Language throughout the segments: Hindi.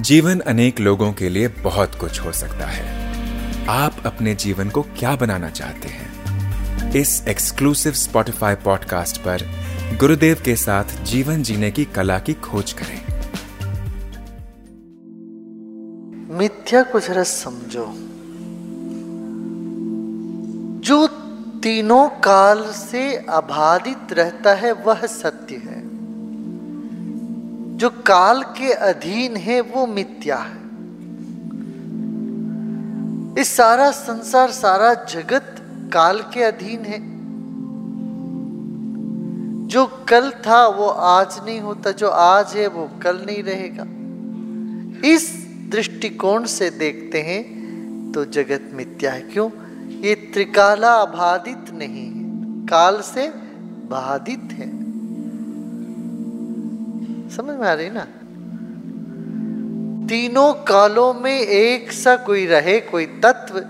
जीवन अनेक लोगों के लिए बहुत कुछ हो सकता है। आप अपने जीवन को क्या बनाना चाहते हैं? इस एक्सक्लूसिव स्पॉटिफाई पॉडकास्ट पर गुरुदेव के साथ जीवन जीने की कला की खोज करें। मिथ्या को जरा समझो। जो तीनों काल से अबाधित रहता है, वह सत्य है। जो काल के अधीन है, वो मिथ्या है। इस सारा संसार, सारा जगत काल के अधीन है। जो कल था, वो आज नहीं होता। जो आज है, वो कल नहीं रहेगा। इस दृष्टिकोण से देखते हैं तो जगत मिथ्या है। क्यों? ये त्रिकाला बाधित नहीं है। काल से बाधित है। समझ में आ रही ना? तीनों कालों में एक सा कोई रहे, कोई तत्व,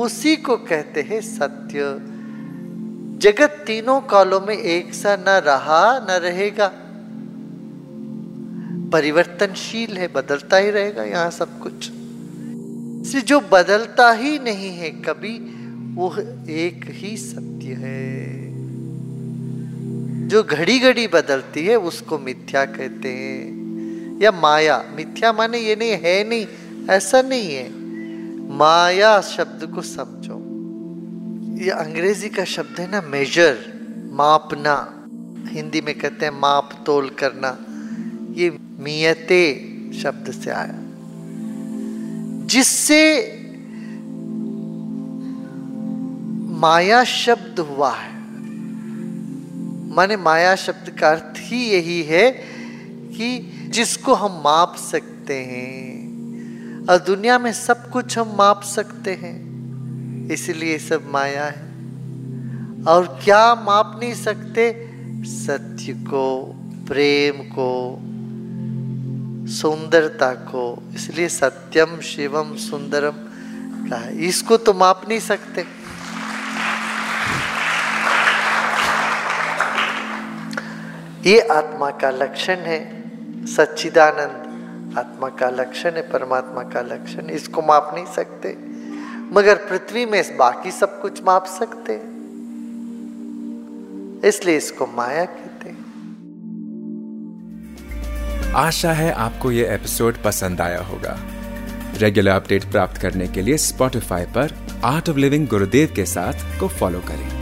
उसी को कहते हैं सत्य। जगत तीनों कालों में एक सा न रहा, न रहेगा। परिवर्तनशील है, बदलता ही रहेगा यहाँ सब कुछ। से जो बदलता ही नहीं है कभी, वो एक ही सत्य है। जो घड़ी घड़ी बदलती है, उसको मिथ्या कहते हैं। या माया, मिथ्या माने ये नहीं, है नहीं, ऐसा नहीं है। माया शब्द को समझो। ये अंग्रेज़ी का शब्द है ना मेजर मापना। हिंदी में कहते हैं माप तोल करना। ये मियते शब्द से आया। जिससे माया शब्द हुआ है। माने माया शब्द का अर्थ ही यही है कि जिसको हम माप सकते हैं। और दुनिया में सब कुछ हम माप सकते हैं। इसलिए सब माया है। और क्या माप नहीं सकते? सत्य को, प्रेम को, सुंदरता को। इसलिए सत्यम, शिवम, सुंदरम कहा इसको तो माप नहीं सकते। ये आत्मा का लक्षण है। सच्चिदानंद आत्मा का लक्षण है, परमात्मा का लक्षण इसको माप नहीं सकते। मगर पृथ्वी में बाकी सब कुछ माप सकते इसलिए इसको माया कहते आशा है आपको ये एपिसोड पसंद आया होगा। रेगुलर अपडेट प्राप्त करने के लिए स्पॉटिफाई पर आर्ट ऑफ़ लिविंग गुरुदेव के साथ को फॉलो करें।